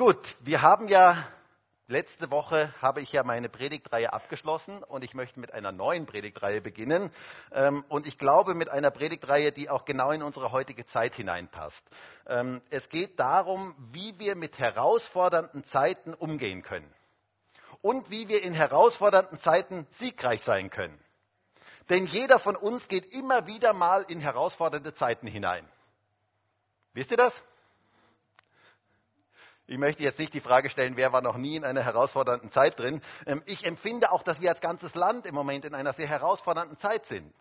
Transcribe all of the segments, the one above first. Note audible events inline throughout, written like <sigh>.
Gut, wir haben ja letzte Woche habe ich ja meine Predigtreihe abgeschlossen und ich möchte mit einer neuen Predigtreihe beginnen. Ähm, und ich glaube mit einer Predigtreihe, die auch genau in unsere heutige Zeit hineinpasst. Ähm, es geht darum, wie wir mit herausfordernden Zeiten umgehen können und wie wir in herausfordernden Zeiten siegreich sein können. Denn jeder von uns geht immer wieder mal in herausfordernde Zeiten hinein. Wisst ihr das? Ich möchte jetzt nicht die Frage stellen, wer war noch nie in einer herausfordernden Zeit drin. Ähm, ich empfinde auch, dass wir als ganzes Land im Moment in einer sehr herausfordernden Zeit sind.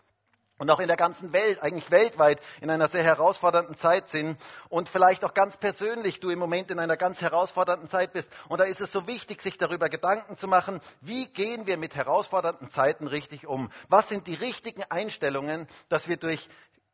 Und auch in der ganzen Welt, eigentlich weltweit, in einer sehr herausfordernden Zeit sind. Und vielleicht auch ganz persönlich du im Moment in einer ganz herausfordernden Zeit bist. Und da ist es so wichtig, sich darüber Gedanken zu machen, wie gehen wir mit herausfordernden Zeiten richtig um? Was sind die richtigen Einstellungen, dass wir durch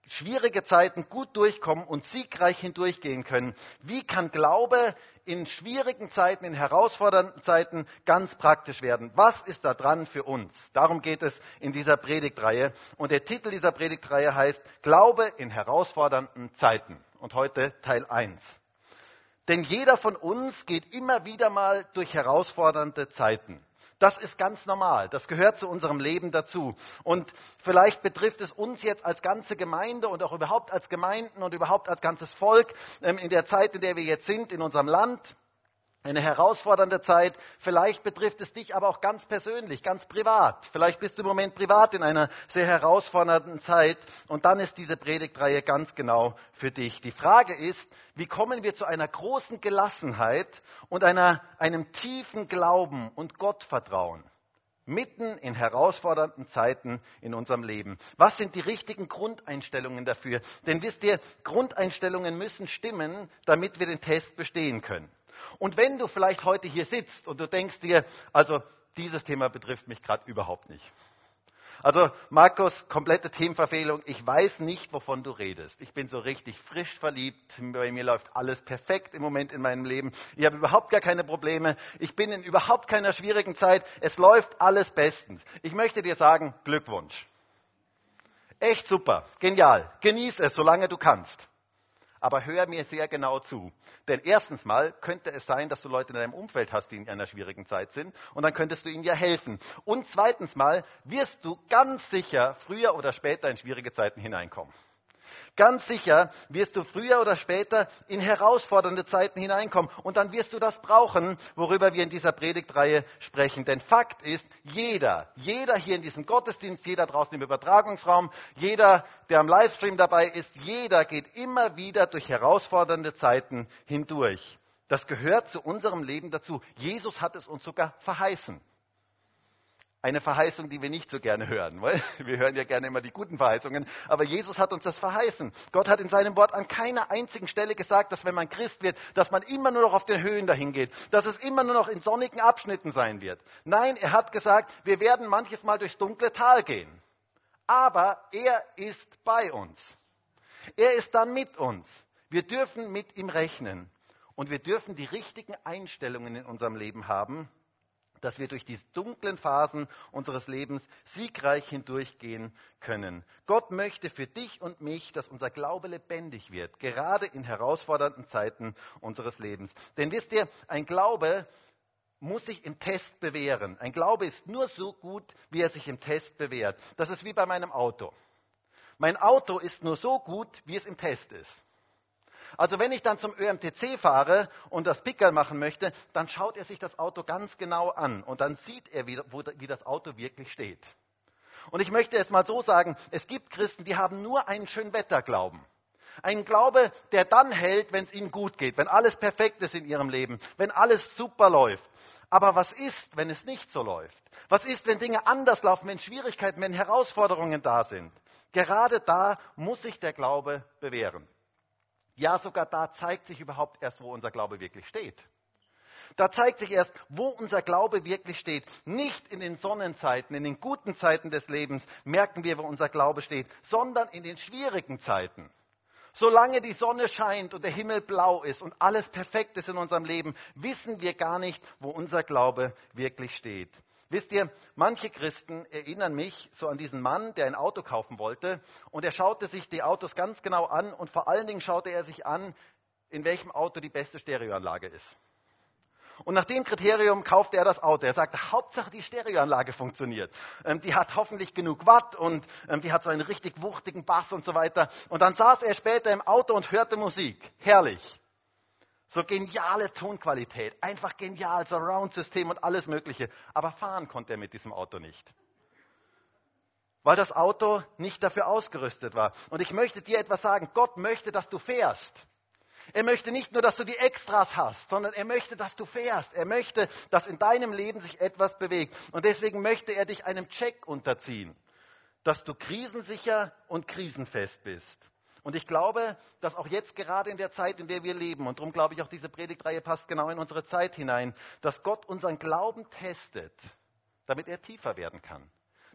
schwierige Zeiten gut durchkommen und siegreich hindurchgehen können. Wie kann Glaube in schwierigen Zeiten, in herausfordernden Zeiten ganz praktisch werden? Was ist da dran für uns? Darum geht es in dieser Predigtreihe. Und der Titel dieser Predigtreihe heißt Glaube in herausfordernden Zeiten. Und heute Teil 1. Denn jeder von uns geht immer wieder mal durch herausfordernde Zeiten. Das ist ganz normal. Das gehört zu unserem Leben dazu. Und vielleicht betrifft es uns jetzt als ganze Gemeinde und auch überhaupt als Gemeinden und überhaupt als ganzes Volk ähm, in der Zeit, in der wir jetzt sind, in unserem Land eine herausfordernde Zeit. Vielleicht betrifft es dich aber auch ganz persönlich, ganz privat. Vielleicht bist du im Moment privat in einer sehr herausfordernden Zeit und dann ist diese Predigtreihe ganz genau für dich. Die Frage ist, wie kommen wir zu einer großen Gelassenheit und einer, einem tiefen Glauben und Gottvertrauen? Mitten in herausfordernden Zeiten in unserem Leben. Was sind die richtigen Grundeinstellungen dafür? Denn wisst ihr, Grundeinstellungen müssen stimmen, damit wir den Test bestehen können. Und wenn du vielleicht heute hier sitzt und du denkst dir, also dieses Thema betrifft mich gerade überhaupt nicht. Also Markus, komplette Themenverfehlung. Ich weiß nicht, wovon du redest. Ich bin so richtig frisch verliebt. Bei mir läuft alles perfekt im Moment in meinem Leben. Ich habe überhaupt gar keine Probleme. Ich bin in überhaupt keiner schwierigen Zeit. Es läuft alles bestens. Ich möchte dir sagen, Glückwunsch. Echt super. Genial. Genieß es, solange du kannst aber hör mir sehr genau zu. Denn erstens mal könnte es sein, dass du Leute in deinem Umfeld hast, die in einer schwierigen Zeit sind, und dann könntest du ihnen ja helfen. Und zweitens mal wirst du ganz sicher früher oder später in schwierige Zeiten hineinkommen. Ganz sicher wirst du früher oder später in herausfordernde Zeiten hineinkommen und dann wirst du das brauchen, worüber wir in dieser Predigtreihe sprechen. Denn Fakt ist, jeder, jeder hier in diesem Gottesdienst, jeder draußen im Übertragungsraum, jeder, der am Livestream dabei ist, jeder geht immer wieder durch herausfordernde Zeiten hindurch. Das gehört zu unserem Leben dazu. Jesus hat es uns sogar verheißen. Eine Verheißung, die wir nicht so gerne hören. Weil <laughs> wir hören ja gerne immer die guten Verheißungen. Aber Jesus hat uns das verheißen. Gott hat in seinem Wort an keiner einzigen Stelle gesagt, dass wenn man Christ wird, dass man immer nur noch auf den Höhen dahin geht. Dass es immer nur noch in sonnigen Abschnitten sein wird. Nein, er hat gesagt, wir werden manches Mal durchs dunkle Tal gehen. Aber er ist bei uns. Er ist da mit uns. Wir dürfen mit ihm rechnen. Und wir dürfen die richtigen Einstellungen in unserem Leben haben dass wir durch die dunklen Phasen unseres Lebens siegreich hindurchgehen können. Gott möchte für dich und mich, dass unser Glaube lebendig wird, gerade in herausfordernden Zeiten unseres Lebens. Denn wisst ihr, ein Glaube muss sich im Test bewähren. Ein Glaube ist nur so gut, wie er sich im Test bewährt. Das ist wie bei meinem Auto. Mein Auto ist nur so gut, wie es im Test ist. Also wenn ich dann zum ÖMTC fahre und das Pickerl machen möchte, dann schaut er sich das Auto ganz genau an und dann sieht er, wie, wo, wie das Auto wirklich steht. Und ich möchte es mal so sagen, es gibt Christen, die haben nur einen Schönwetterglauben. Ein Glaube, der dann hält, wenn es ihnen gut geht, wenn alles perfekt ist in ihrem Leben, wenn alles super läuft. Aber was ist, wenn es nicht so läuft? Was ist, wenn Dinge anders laufen, wenn Schwierigkeiten, wenn Herausforderungen da sind? Gerade da muss sich der Glaube bewähren. Ja, sogar da zeigt sich überhaupt erst, wo unser Glaube wirklich steht. Da zeigt sich erst, wo unser Glaube wirklich steht. Nicht in den Sonnenzeiten, in den guten Zeiten des Lebens merken wir, wo unser Glaube steht, sondern in den schwierigen Zeiten. Solange die Sonne scheint und der Himmel blau ist und alles perfekt ist in unserem Leben, wissen wir gar nicht, wo unser Glaube wirklich steht. Wisst ihr, manche Christen erinnern mich so an diesen Mann, der ein Auto kaufen wollte und er schaute sich die Autos ganz genau an und vor allen Dingen schaute er sich an, in welchem Auto die beste Stereoanlage ist. Und nach dem Kriterium kaufte er das Auto. Er sagte, Hauptsache die Stereoanlage funktioniert. Ähm, die hat hoffentlich genug Watt und ähm, die hat so einen richtig wuchtigen Bass und so weiter. Und dann saß er später im Auto und hörte Musik. Herrlich. So geniale Tonqualität, einfach genial, Surround-System und alles Mögliche. Aber fahren konnte er mit diesem Auto nicht. Weil das Auto nicht dafür ausgerüstet war. Und ich möchte dir etwas sagen. Gott möchte, dass du fährst. Er möchte nicht nur, dass du die Extras hast, sondern er möchte, dass du fährst. Er möchte, dass in deinem Leben sich etwas bewegt. Und deswegen möchte er dich einem Check unterziehen, dass du krisensicher und krisenfest bist. Und ich glaube, dass auch jetzt gerade in der Zeit, in der wir leben, und darum glaube ich auch diese Predigtreihe passt genau in unsere Zeit hinein, dass Gott unseren Glauben testet, damit er tiefer werden kann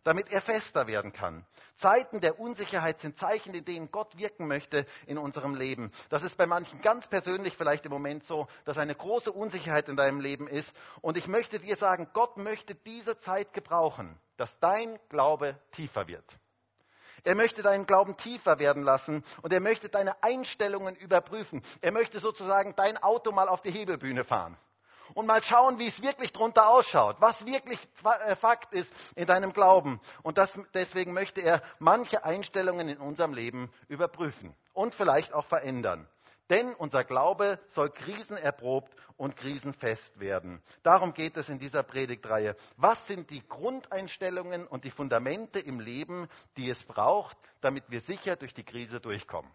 damit er fester werden kann. Zeiten der Unsicherheit sind Zeichen, in denen Gott wirken möchte in unserem Leben. Das ist bei manchen ganz persönlich vielleicht im Moment so, dass eine große Unsicherheit in deinem Leben ist. Und ich möchte dir sagen, Gott möchte diese Zeit gebrauchen, dass dein Glaube tiefer wird. Er möchte deinen Glauben tiefer werden lassen und er möchte deine Einstellungen überprüfen. Er möchte sozusagen dein Auto mal auf die Hebelbühne fahren und mal schauen, wie es wirklich drunter ausschaut, was wirklich äh, Fakt ist in deinem Glauben. Und das, deswegen möchte er manche Einstellungen in unserem Leben überprüfen und vielleicht auch verändern. Denn unser Glaube soll krisenerprobt und krisenfest werden. Darum geht es in dieser Predigtreihe. Was sind die Grundeinstellungen und die Fundamente im Leben, die es braucht, damit wir sicher durch die Krise durchkommen?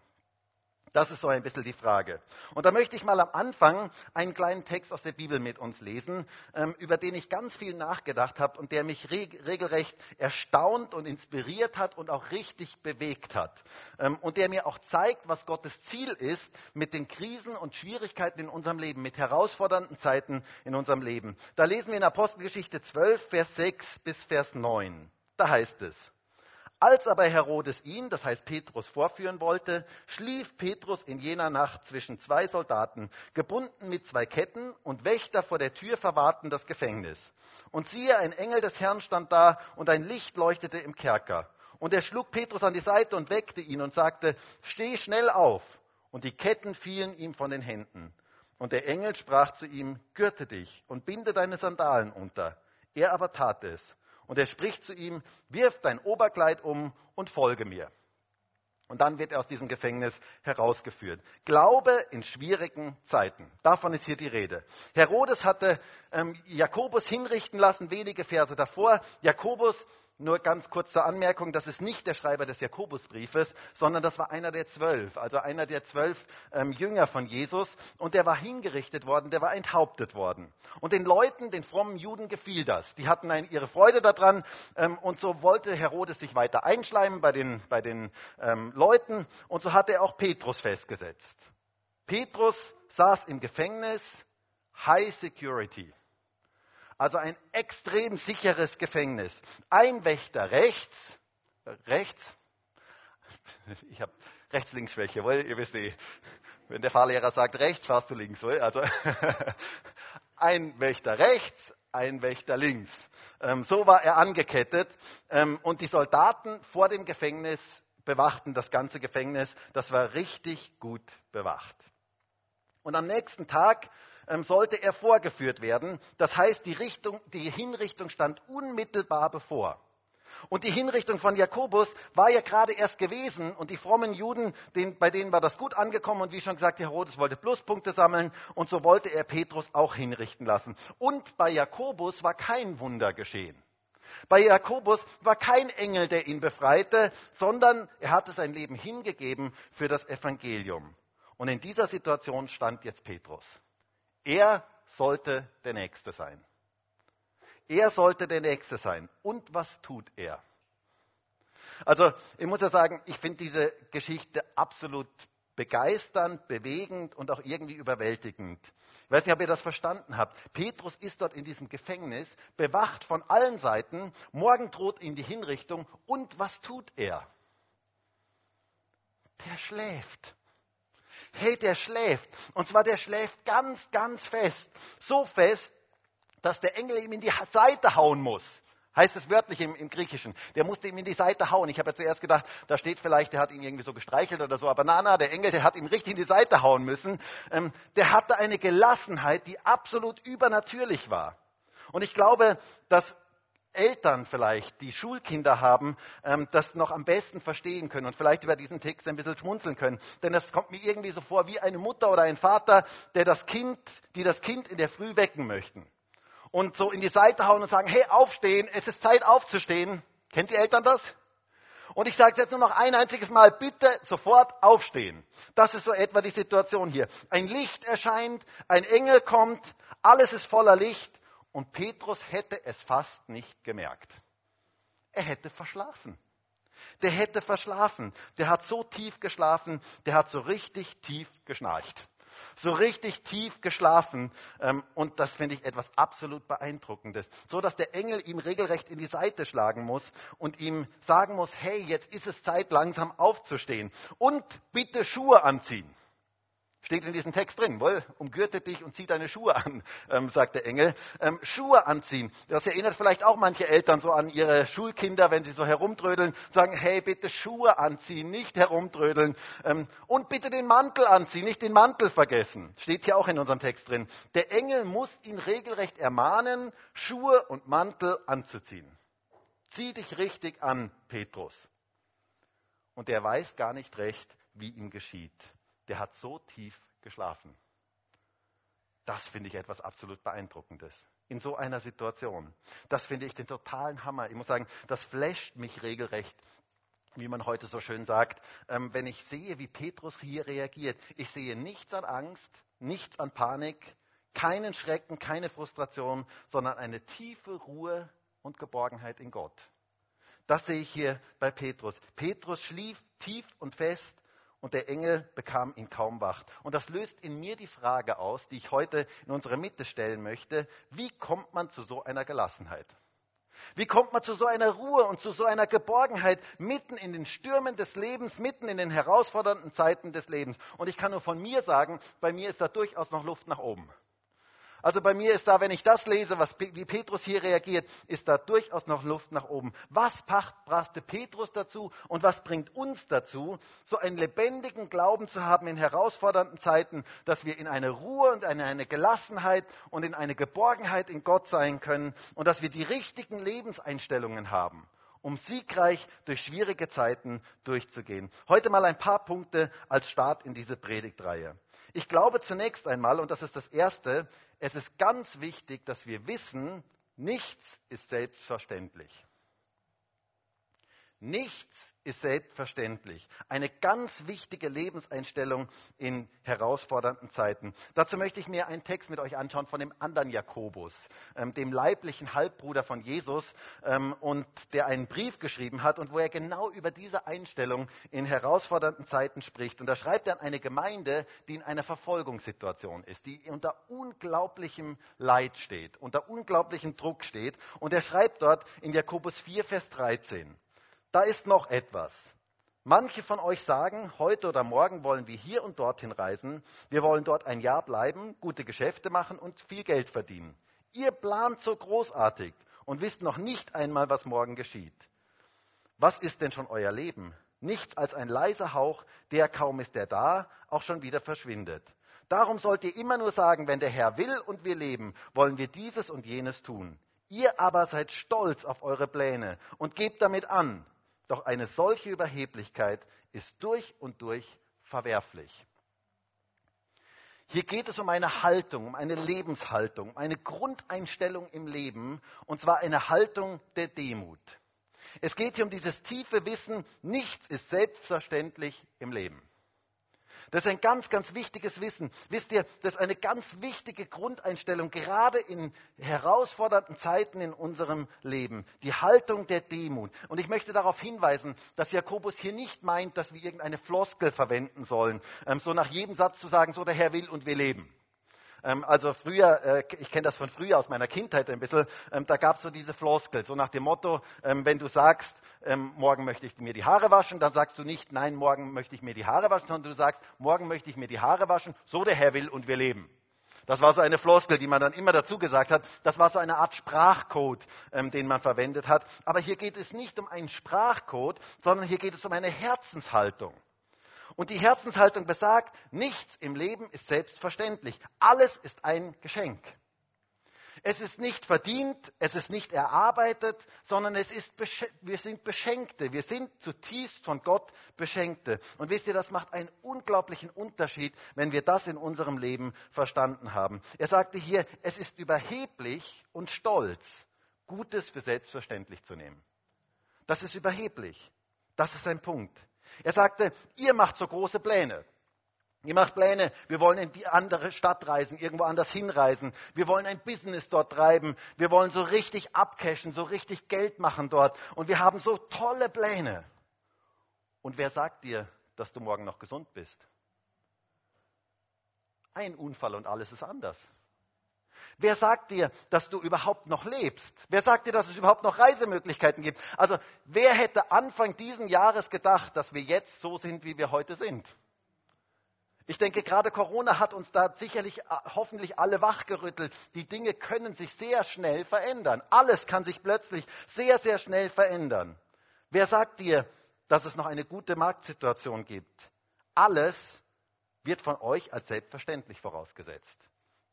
Das ist so ein bisschen die Frage. Und da möchte ich mal am Anfang einen kleinen Text aus der Bibel mit uns lesen, ähm, über den ich ganz viel nachgedacht habe und der mich regelrecht erstaunt und inspiriert hat und auch richtig bewegt hat. Ähm, und der mir auch zeigt, was Gottes Ziel ist mit den Krisen und Schwierigkeiten in unserem Leben, mit herausfordernden Zeiten in unserem Leben. Da lesen wir in Apostelgeschichte 12, Vers 6 bis Vers 9. Da heißt es, als aber Herodes ihn, das heißt Petrus, vorführen wollte, schlief Petrus in jener Nacht zwischen zwei Soldaten, gebunden mit zwei Ketten, und Wächter vor der Tür verwahrten das Gefängnis. Und siehe, ein Engel des Herrn stand da, und ein Licht leuchtete im Kerker. Und er schlug Petrus an die Seite und weckte ihn und sagte, steh schnell auf. Und die Ketten fielen ihm von den Händen. Und der Engel sprach zu ihm, gürte dich und binde deine Sandalen unter. Er aber tat es. Und er spricht zu ihm, wirf dein Oberkleid um und folge mir. Und dann wird er aus diesem Gefängnis herausgeführt. Glaube in schwierigen Zeiten. Davon ist hier die Rede. Herodes hatte ähm, Jakobus hinrichten lassen, wenige Verse davor. Jakobus nur ganz kurze Anmerkung, das ist nicht der Schreiber des Jakobusbriefes, sondern das war einer der zwölf, also einer der zwölf ähm, Jünger von Jesus. Und der war hingerichtet worden, der war enthauptet worden. Und den Leuten, den frommen Juden gefiel das. Die hatten eine, ihre Freude daran. Ähm, und so wollte Herodes sich weiter einschleimen bei den, bei den ähm, Leuten. Und so hat er auch Petrus festgesetzt. Petrus saß im Gefängnis, High Security. Also ein extrem sicheres Gefängnis. Ein Wächter rechts, rechts, <laughs> ich habe Rechts-Links-Schwäche, ihr wisst eh, wenn der Fahrlehrer sagt rechts, fährst du links. Wohl? Also <laughs> ein Wächter rechts, ein Wächter links. Ähm, so war er angekettet ähm, und die Soldaten vor dem Gefängnis bewachten das ganze Gefängnis. Das war richtig gut bewacht. Und am nächsten Tag sollte er vorgeführt werden. Das heißt, die, Richtung, die Hinrichtung stand unmittelbar bevor. Und die Hinrichtung von Jakobus war ja gerade erst gewesen und die frommen Juden, den, bei denen war das gut angekommen und wie schon gesagt, Herodes wollte Pluspunkte sammeln und so wollte er Petrus auch hinrichten lassen. Und bei Jakobus war kein Wunder geschehen. Bei Jakobus war kein Engel, der ihn befreite, sondern er hatte sein Leben hingegeben für das Evangelium. Und in dieser Situation stand jetzt Petrus. Er sollte der Nächste sein. Er sollte der Nächste sein. Und was tut er? Also ich muss ja sagen, ich finde diese Geschichte absolut begeisternd, bewegend und auch irgendwie überwältigend. Ich weiß nicht, ob ihr das verstanden habt. Petrus ist dort in diesem Gefängnis, bewacht von allen Seiten. Morgen droht ihm die Hinrichtung. Und was tut er? Der schläft hey, der schläft. Und zwar der schläft ganz, ganz fest. So fest, dass der Engel ihm in die Seite hauen muss. Heißt es wörtlich im, im, Griechischen. Der musste ihm in die Seite hauen. Ich habe ja zuerst gedacht, da steht vielleicht, der hat ihn irgendwie so gestreichelt oder so. Aber na, na, der Engel, der hat ihm richtig in die Seite hauen müssen. Ähm, der hatte eine Gelassenheit, die absolut übernatürlich war. Und ich glaube, dass Eltern vielleicht, die Schulkinder haben, ähm, das noch am besten verstehen können und vielleicht über diesen Text ein bisschen schmunzeln können. Denn das kommt mir irgendwie so vor wie eine Mutter oder ein Vater, der das Kind, die das Kind in der Früh wecken möchten und so in die Seite hauen und sagen, hey, aufstehen, es ist Zeit aufzustehen. Kennt die Eltern das? Und ich sage jetzt nur noch ein einziges Mal, bitte sofort aufstehen. Das ist so etwa die Situation hier. Ein Licht erscheint, ein Engel kommt, alles ist voller Licht und Petrus hätte es fast nicht gemerkt. Er hätte verschlafen. Der hätte verschlafen. Der hat so tief geschlafen, der hat so richtig tief geschnarcht so richtig tief geschlafen. Ähm, und das finde ich etwas absolut Beeindruckendes. So dass der Engel ihm regelrecht in die Seite schlagen muss und ihm sagen muss, hey, jetzt ist es Zeit, langsam aufzustehen. Und bitte Schuhe anziehen. Steht in diesem Text drin, wohl, umgürte dich und zieh deine Schuhe an, <laughs> ähm, sagt der Engel. Ähm, Schuhe anziehen. Das erinnert vielleicht auch manche Eltern so an ihre Schulkinder, wenn sie so herumtrödeln, sagen, hey, bitte Schuhe anziehen, nicht herumtrödeln. Ähm, und bitte den Mantel anziehen, nicht den Mantel vergessen. Steht hier auch in unserem Text drin. Der Engel muss ihn regelrecht ermahnen, Schuhe und Mantel anzuziehen. Zieh dich richtig an, Petrus. Und er weiß gar nicht recht, wie ihm geschieht der hat so tief geschlafen. Das finde ich etwas absolut Beeindruckendes. In so einer Situation. Das finde ich den totalen Hammer. Ich muss sagen, das flasht mich regelrecht, wie man heute so schön sagt, ähm, wenn ich sehe, wie Petrus hier reagiert. Ich sehe nichts an Angst, nichts an Panik, keinen Schrecken, keine Frustration, sondern eine tiefe Ruhe und Geborgenheit in Gott. Das sehe ich hier bei Petrus. Petrus schlief tief und fest und der Engel bekam ihn kaum wach. Und das löst in mir die Frage aus, die ich heute in unsere Mitte stellen möchte. Wie kommt man zu so einer Gelassenheit? Wie kommt man zu so einer Ruhe und zu so einer Geborgenheit mitten in den Stürmen des Lebens, mitten in den herausfordernden Zeiten des Lebens? Und ich kann nur von mir sagen, bei mir ist da durchaus noch Luft nach oben. Also bei mir ist da, wenn ich das lese, was, wie Petrus hier reagiert, ist da durchaus noch Luft nach oben. Was brachte Petrus dazu und was bringt uns dazu, so einen lebendigen Glauben zu haben in herausfordernden Zeiten, dass wir in eine Ruhe und in eine Gelassenheit und in eine Geborgenheit in Gott sein können und dass wir die richtigen Lebenseinstellungen haben um siegreich durch schwierige Zeiten durchzugehen. Heute mal ein paar Punkte als Start in diese Predigtreihe. Ich glaube zunächst einmal, und das ist das Erste, es ist ganz wichtig, dass wir wissen, nichts ist selbstverständlich. Nichts ist selbstverständlich. Eine ganz wichtige Lebenseinstellung in herausfordernden Zeiten. Dazu möchte ich mir einen Text mit euch anschauen von dem anderen Jakobus, ähm, dem leiblichen Halbbruder von Jesus, ähm, und der einen Brief geschrieben hat und wo er genau über diese Einstellung in herausfordernden Zeiten spricht. Und da schreibt er an eine Gemeinde, die in einer Verfolgungssituation ist, die unter unglaublichem Leid steht, unter unglaublichem Druck steht. Und er schreibt dort in Jakobus 4, Vers 13 da ist noch etwas. Manche von euch sagen, heute oder morgen wollen wir hier und dorthin reisen, wir wollen dort ein Jahr bleiben, gute Geschäfte machen und viel Geld verdienen. Ihr plant so großartig und wisst noch nicht einmal, was morgen geschieht. Was ist denn schon euer Leben? Nichts als ein leiser Hauch, der kaum ist er da, auch schon wieder verschwindet. Darum sollt ihr immer nur sagen, wenn der Herr will und wir leben, wollen wir dieses und jenes tun. Ihr aber seid stolz auf eure Pläne und gebt damit an. Doch eine solche Überheblichkeit ist durch und durch verwerflich. Hier geht es um eine Haltung, um eine Lebenshaltung, um eine Grundeinstellung im Leben, und zwar eine Haltung der Demut. Es geht hier um dieses tiefe Wissen, nichts ist selbstverständlich im Leben. Das ist ein ganz, ganz wichtiges Wissen. Wisst ihr, das ist eine ganz wichtige Grundeinstellung, gerade in herausfordernden Zeiten in unserem Leben. Die Haltung der Demut. Und ich möchte darauf hinweisen, dass Jakobus hier nicht meint, dass wir irgendeine Floskel verwenden sollen, ähm, so nach jedem Satz zu sagen, so der Herr will und wir leben. Ähm, also früher, äh, ich kenne das von früher aus meiner Kindheit ein bisschen, ähm, da gab es so diese Floskel, so nach dem Motto, ähm, wenn du sagst, morgen möchte ich mir die Haare waschen, dann sagst du nicht, nein, morgen möchte ich mir die Haare waschen, sondern du sagst, morgen möchte ich mir die Haare waschen, so der Herr will und wir leben. Das war so eine Floskel, die man dann immer dazu gesagt hat. Das war so eine Art Sprachcode, ähm, den man verwendet hat. Aber hier geht es nicht um einen Sprachcode, sondern hier geht es um eine Herzenshaltung. Und die Herzenshaltung besagt, nichts im Leben ist selbstverständlich. Alles ist ein Geschenk. Es ist nicht verdient, es ist nicht erarbeitet, sondern es ist, wir sind Beschenkte. Wir sind zutiefst von Gott Beschenkte. Und wisst ihr, das macht einen unglaublichen Unterschied, wenn wir das in unserem Leben verstanden haben. Er sagte hier, es ist überheblich und stolz, Gutes für selbstverständlich zu nehmen. Das ist überheblich. Das ist sein Punkt. Er sagte, ihr macht so große Pläne. Ihr macht Pläne, wir wollen in die andere Stadt reisen, irgendwo anders hinreisen. Wir wollen ein Business dort treiben. Wir wollen so richtig abcashen, so richtig Geld machen dort. Und wir haben so tolle Pläne. Und wer sagt dir, dass du morgen noch gesund bist? Ein Unfall und alles ist anders. Wer sagt dir, dass du überhaupt noch lebst? Wer sagt dir, dass es überhaupt noch Reisemöglichkeiten gibt? Also, wer hätte Anfang diesen Jahres gedacht, dass wir jetzt so sind, wie wir heute sind? Ich denke, gerade Corona hat uns da sicherlich äh, hoffentlich alle wachgerüttelt. Die Dinge können sich sehr schnell verändern. Alles kann sich plötzlich sehr, sehr schnell verändern. Wer sagt dir, dass es noch eine gute Marktsituation gibt? Alles wird von euch als selbstverständlich vorausgesetzt.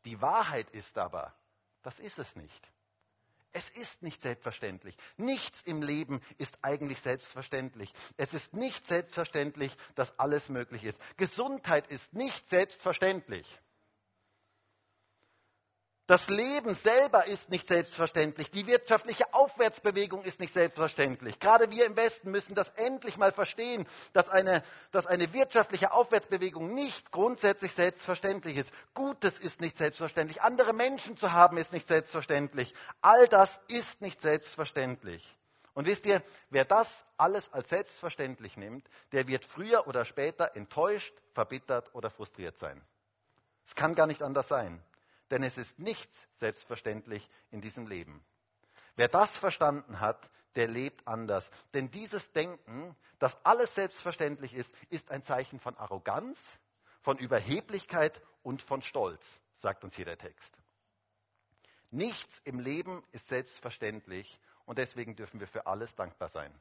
Die Wahrheit ist aber, das ist es nicht. Es ist nicht selbstverständlich. Nichts im Leben ist eigentlich selbstverständlich. Es ist nicht selbstverständlich, dass alles möglich ist. Gesundheit ist nicht selbstverständlich. Das Leben selber ist nicht selbstverständlich. Die wirtschaftliche Aufwärtsbewegung ist nicht selbstverständlich. Gerade wir im Westen müssen das endlich mal verstehen, dass eine, dass eine wirtschaftliche Aufwärtsbewegung nicht grundsätzlich selbstverständlich ist. Gutes ist nicht selbstverständlich. Andere Menschen zu haben ist nicht selbstverständlich. All das ist nicht selbstverständlich. Und wisst ihr, wer das alles als selbstverständlich nimmt, der wird früher oder später enttäuscht, verbittert oder frustriert sein. Es kann gar nicht anders sein denn es ist nichts selbstverständlich in diesem Leben. Wer das verstanden hat, der lebt anders. Denn dieses Denken, dass alles selbstverständlich ist, ist ein Zeichen von Arroganz, von Überheblichkeit und von Stolz, sagt uns hier der Text. Nichts im Leben ist selbstverständlich und deswegen dürfen wir für alles dankbar sein.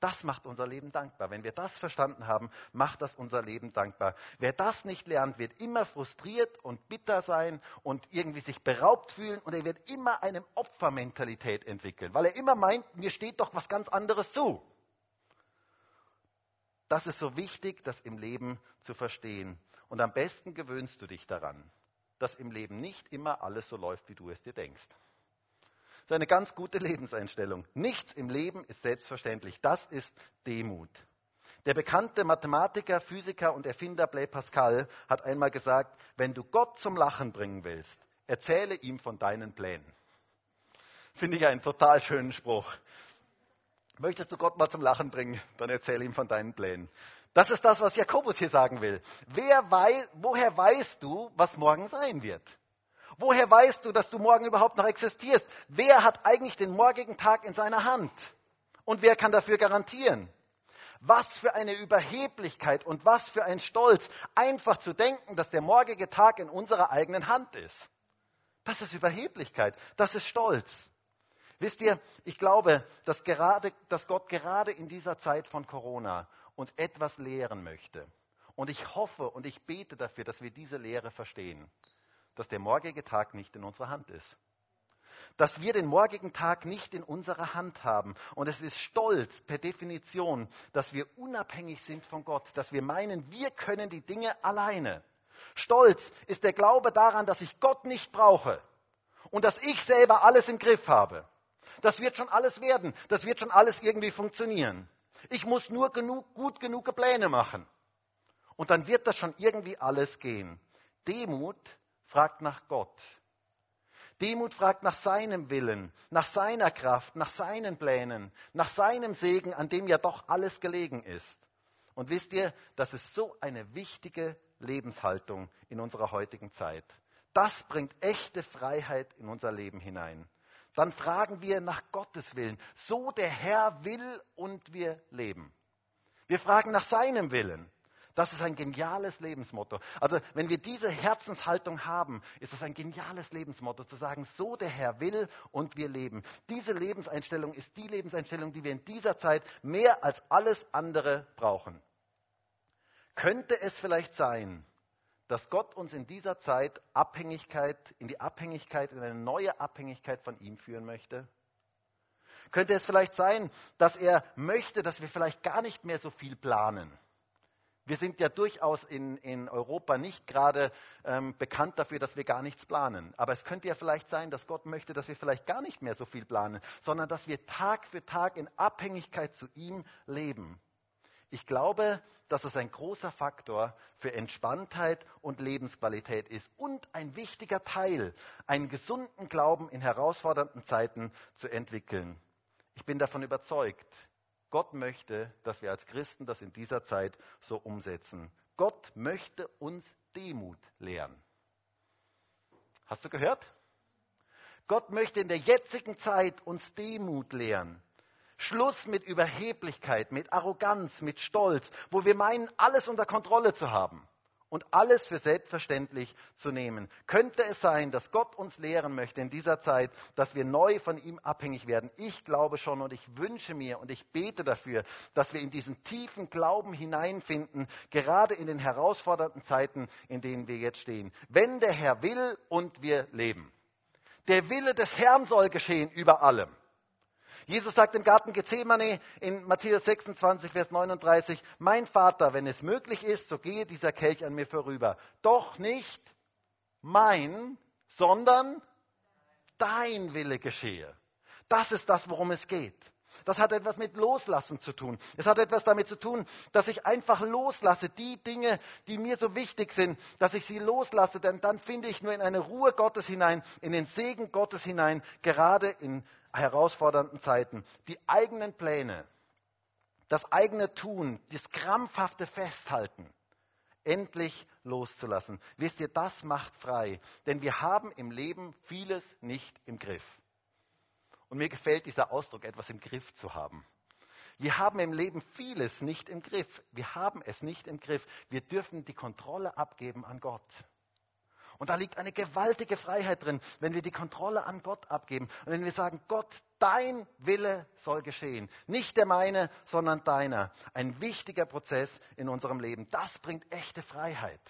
Das macht unser Leben dankbar. Wenn wir das verstanden haben, macht das unser Leben dankbar. Wer das nicht lernt, wird immer frustriert und bitter sein und irgendwie sich beraubt fühlen und er wird immer eine Opfermentalität entwickeln, weil er immer meint, mir steht doch was ganz anderes zu. Das ist so wichtig, das im Leben zu verstehen. Und am besten gewöhnst du dich daran, dass im Leben nicht immer alles so läuft, wie du es dir denkst. Ist eine ganz gute Lebenseinstellung. Nichts im Leben ist selbstverständlich. Das ist Demut. Der bekannte Mathematiker, Physiker und Erfinder Blaise Pascal hat einmal gesagt, wenn du Gott zum Lachen bringen willst, erzähle ihm von deinen Plänen. Finde ich einen total schönen Spruch. Möchtest du Gott mal zum Lachen bringen, dann erzähle ihm von deinen Plänen. Das ist das, was Jakobus hier sagen will. Weiß, woher weißt du, was morgen sein wird? Woher weißt du, dass du morgen überhaupt noch existierst? Wer hat eigentlich den morgigen Tag in seiner Hand? Und wer kann dafür garantieren? Was für eine Überheblichkeit und was für ein Stolz, einfach zu denken, dass der morgige Tag in unserer eigenen Hand ist. Das ist Überheblichkeit, das ist Stolz. Wisst ihr, ich glaube, dass, gerade, dass Gott gerade in dieser Zeit von Corona uns etwas lehren möchte. Und ich hoffe und ich bete dafür, dass wir diese Lehre verstehen dass der morgige Tag nicht in unserer Hand ist. Dass wir den morgigen Tag nicht in unserer Hand haben. Und es ist Stolz per Definition, dass wir unabhängig sind von Gott, dass wir meinen, wir können die Dinge alleine. Stolz ist der Glaube daran, dass ich Gott nicht brauche und dass ich selber alles im Griff habe. Das wird schon alles werden, das wird schon alles irgendwie funktionieren. Ich muss nur genug, gut genug Pläne machen. Und dann wird das schon irgendwie alles gehen. Demut fragt nach Gott. Demut fragt nach seinem Willen, nach seiner Kraft, nach seinen Plänen, nach seinem Segen, an dem ja doch alles gelegen ist. Und wisst ihr, das ist so eine wichtige Lebenshaltung in unserer heutigen Zeit. Das bringt echte Freiheit in unser Leben hinein. Dann fragen wir nach Gottes Willen. So der Herr will und wir leben. Wir fragen nach seinem Willen. Das ist ein geniales Lebensmotto. Also wenn wir diese Herzenshaltung haben, ist es ein geniales Lebensmotto zu sagen, so der Herr will und wir leben. Diese Lebenseinstellung ist die Lebenseinstellung, die wir in dieser Zeit mehr als alles andere brauchen. Könnte es vielleicht sein, dass Gott uns in dieser Zeit Abhängigkeit, in die Abhängigkeit, in eine neue Abhängigkeit von ihm führen möchte? Könnte es vielleicht sein, dass er möchte, dass wir vielleicht gar nicht mehr so viel planen? Wir sind ja durchaus in, in Europa nicht gerade ähm, bekannt dafür, dass wir gar nichts planen. Aber es könnte ja vielleicht sein, dass Gott möchte, dass wir vielleicht gar nicht mehr so viel planen, sondern dass wir Tag für Tag in Abhängigkeit zu ihm leben. Ich glaube, dass es ein großer Faktor für Entspanntheit und Lebensqualität ist und ein wichtiger Teil, einen gesunden Glauben in herausfordernden Zeiten zu entwickeln. Ich bin davon überzeugt, Gott möchte, dass wir als Christen das in dieser Zeit so umsetzen. Gott möchte uns Demut lehren. Hast du gehört? Gott möchte in der jetzigen Zeit uns Demut lehren. Schluss mit Überheblichkeit, mit Arroganz, mit Stolz, wo wir meinen, alles unter Kontrolle zu haben und alles für selbstverständlich zu nehmen. Könnte es sein, dass Gott uns lehren möchte in dieser Zeit, dass wir neu von ihm abhängig werden? Ich glaube schon und ich wünsche mir und ich bete dafür, dass wir in diesen tiefen Glauben hineinfinden, gerade in den herausfordernden Zeiten, in denen wir jetzt stehen. Wenn der Herr will und wir leben. Der Wille des Herrn soll geschehen über allem. Jesus sagt im Garten Gethsemane in Matthäus 26, Vers 39, mein Vater, wenn es möglich ist, so gehe dieser Kelch an mir vorüber. Doch nicht mein, sondern dein Wille geschehe. Das ist das, worum es geht. Das hat etwas mit Loslassen zu tun. Es hat etwas damit zu tun, dass ich einfach loslasse, die Dinge, die mir so wichtig sind, dass ich sie loslasse, denn dann finde ich nur in eine Ruhe Gottes hinein, in den Segen Gottes hinein, gerade in herausfordernden Zeiten. Die eigenen Pläne, das eigene Tun, das krampfhafte Festhalten, endlich loszulassen. Wisst ihr, das macht frei, denn wir haben im Leben vieles nicht im Griff. Und mir gefällt dieser Ausdruck, etwas im Griff zu haben. Wir haben im Leben vieles nicht im Griff. Wir haben es nicht im Griff. Wir dürfen die Kontrolle abgeben an Gott. Und da liegt eine gewaltige Freiheit drin, wenn wir die Kontrolle an Gott abgeben und wenn wir sagen, Gott, dein Wille soll geschehen. Nicht der meine, sondern deiner. Ein wichtiger Prozess in unserem Leben. Das bringt echte Freiheit.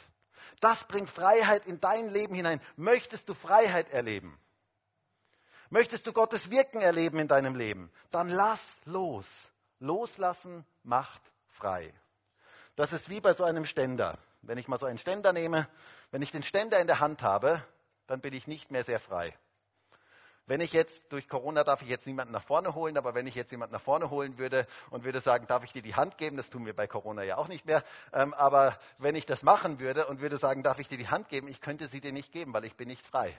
Das bringt Freiheit in dein Leben hinein. Möchtest du Freiheit erleben? Möchtest du Gottes Wirken erleben in deinem Leben? Dann lass los. Loslassen macht frei. Das ist wie bei so einem Ständer. Wenn ich mal so einen Ständer nehme, wenn ich den Ständer in der Hand habe, dann bin ich nicht mehr sehr frei. Wenn ich jetzt, durch Corona darf ich jetzt niemanden nach vorne holen, aber wenn ich jetzt jemanden nach vorne holen würde und würde sagen, darf ich dir die Hand geben, das tun wir bei Corona ja auch nicht mehr, ähm, aber wenn ich das machen würde und würde sagen, darf ich dir die Hand geben, ich könnte sie dir nicht geben, weil ich bin nicht frei.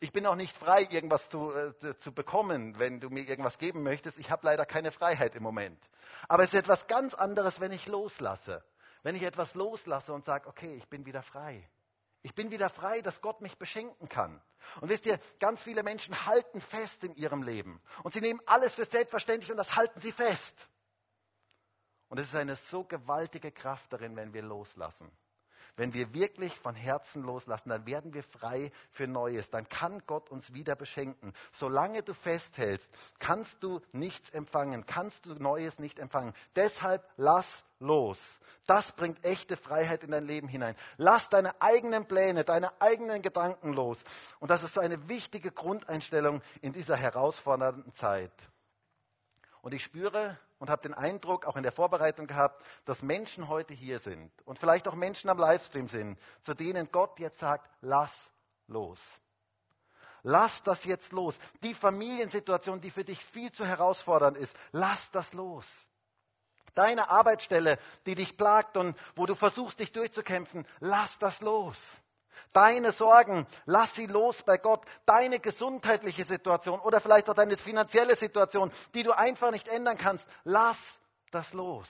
Ich bin auch nicht frei, irgendwas zu, äh, zu bekommen, wenn du mir irgendwas geben möchtest. Ich habe leider keine Freiheit im Moment. Aber es ist etwas ganz anderes, wenn ich loslasse. Wenn ich etwas loslasse und sage, okay, ich bin wieder frei. Ich bin wieder frei, dass Gott mich beschenken kann. Und wisst ihr, ganz viele Menschen halten fest in ihrem Leben. Und sie nehmen alles für selbstverständlich und das halten sie fest. Und es ist eine so gewaltige Kraft darin, wenn wir loslassen. Wenn wir wirklich von Herzen loslassen, dann werden wir frei für Neues. Dann kann Gott uns wieder beschenken. Solange du festhältst, kannst du nichts empfangen, kannst du Neues nicht empfangen. Deshalb lass los. Das bringt echte Freiheit in dein Leben hinein. Lass deine eigenen Pläne, deine eigenen Gedanken los. Und das ist so eine wichtige Grundeinstellung in dieser herausfordernden Zeit. Und ich spüre und habe den Eindruck, auch in der Vorbereitung gehabt, dass Menschen heute hier sind und vielleicht auch Menschen am Livestream sind, zu denen Gott jetzt sagt, lass los. Lass das jetzt los. Die Familiensituation, die für dich viel zu herausfordernd ist, lass das los. Deine Arbeitsstelle, die dich plagt und wo du versuchst, dich durchzukämpfen, lass das los. Deine Sorgen, lass sie los bei Gott. Deine gesundheitliche Situation oder vielleicht auch deine finanzielle Situation, die du einfach nicht ändern kannst, lass das los.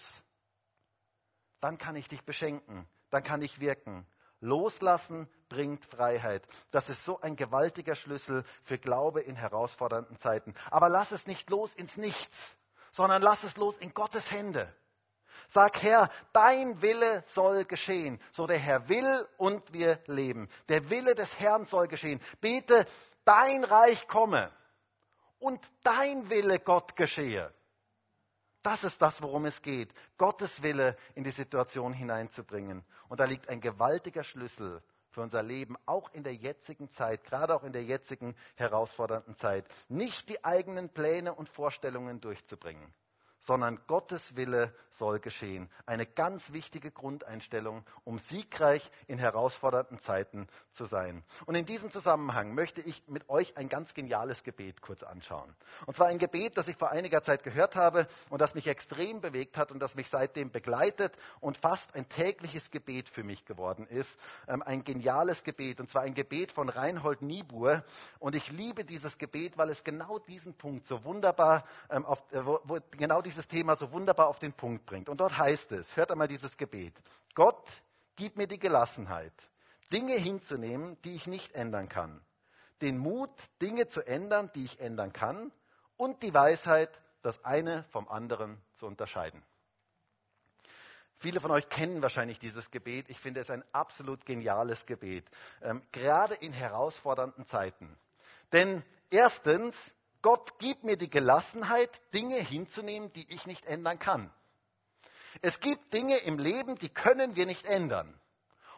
Dann kann ich dich beschenken, dann kann ich wirken. Loslassen bringt Freiheit. Das ist so ein gewaltiger Schlüssel für Glaube in herausfordernden Zeiten. Aber lass es nicht los ins Nichts, sondern lass es los in Gottes Hände. Sag, Herr, dein Wille soll geschehen. So der Herr will und wir leben. Der Wille des Herrn soll geschehen. Bete, dein Reich komme und dein Wille, Gott, geschehe. Das ist das, worum es geht. Gottes Wille in die Situation hineinzubringen. Und da liegt ein gewaltiger Schlüssel für unser Leben, auch in der jetzigen Zeit, gerade auch in der jetzigen herausfordernden Zeit. Nicht die eigenen Pläne und Vorstellungen durchzubringen, sondern Gottes Wille soll geschehen. Eine ganz wichtige Grundeinstellung, um siegreich in herausfordernden Zeiten zu sein. Und in diesem Zusammenhang möchte ich mit euch ein ganz geniales Gebet kurz anschauen. Und zwar ein Gebet, das ich vor einiger Zeit gehört habe und das mich extrem bewegt hat und das mich seitdem begleitet und fast ein tägliches Gebet für mich geworden ist. Ähm, ein geniales Gebet und zwar ein Gebet von Reinhold Niebuhr. Und ich liebe dieses Gebet, weil es genau diesen Punkt so wunderbar, ähm, äh, wo genau dieses Thema so wunderbar auf den Punkt bringt. Und dort heißt es, hört einmal dieses Gebet, Gott, gib mir die Gelassenheit, Dinge hinzunehmen, die ich nicht ändern kann, den Mut, Dinge zu ändern, die ich ändern kann, und die Weisheit, das eine vom anderen zu unterscheiden. Viele von euch kennen wahrscheinlich dieses Gebet. Ich finde es ein absolut geniales Gebet, ähm, gerade in herausfordernden Zeiten. Denn erstens, Gott gibt mir die Gelassenheit, Dinge hinzunehmen, die ich nicht ändern kann. Es gibt Dinge im Leben, die können wir nicht ändern.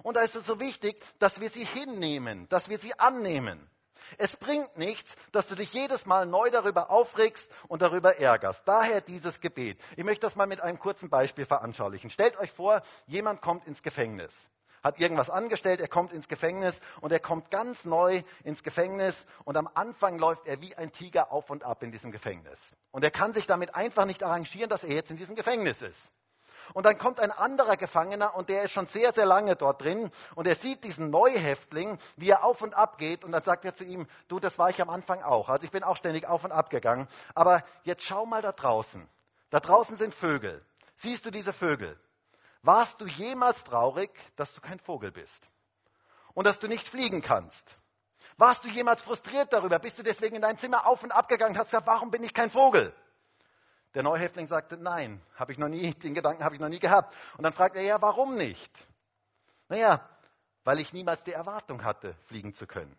Und da ist es so wichtig, dass wir sie hinnehmen, dass wir sie annehmen. Es bringt nichts, dass du dich jedes Mal neu darüber aufregst und darüber ärgerst. Daher dieses Gebet. Ich möchte das mal mit einem kurzen Beispiel veranschaulichen. Stellt euch vor, jemand kommt ins Gefängnis hat irgendwas angestellt, er kommt ins Gefängnis und er kommt ganz neu ins Gefängnis und am Anfang läuft er wie ein Tiger auf und ab in diesem Gefängnis. Und er kann sich damit einfach nicht arrangieren, dass er jetzt in diesem Gefängnis ist. Und dann kommt ein anderer Gefangener und der ist schon sehr, sehr lange dort drin und er sieht diesen Neuhäftling, wie er auf und ab geht und dann sagt er zu ihm, du, das war ich am Anfang auch. Also ich bin auch ständig auf und ab gegangen. Aber jetzt schau mal da draußen. Da draußen sind Vögel. Siehst du diese Vögel? Warst du jemals traurig, dass du kein Vogel bist und dass du nicht fliegen kannst? Warst du jemals frustriert darüber? Bist du deswegen in dein Zimmer auf und ab gegangen und hast gesagt, warum bin ich kein Vogel? Der Neuhäftling sagte, nein, habe ich noch nie, den Gedanken habe ich noch nie gehabt. Und dann fragt er, ja, warum nicht? Naja, weil ich niemals die Erwartung hatte, fliegen zu können.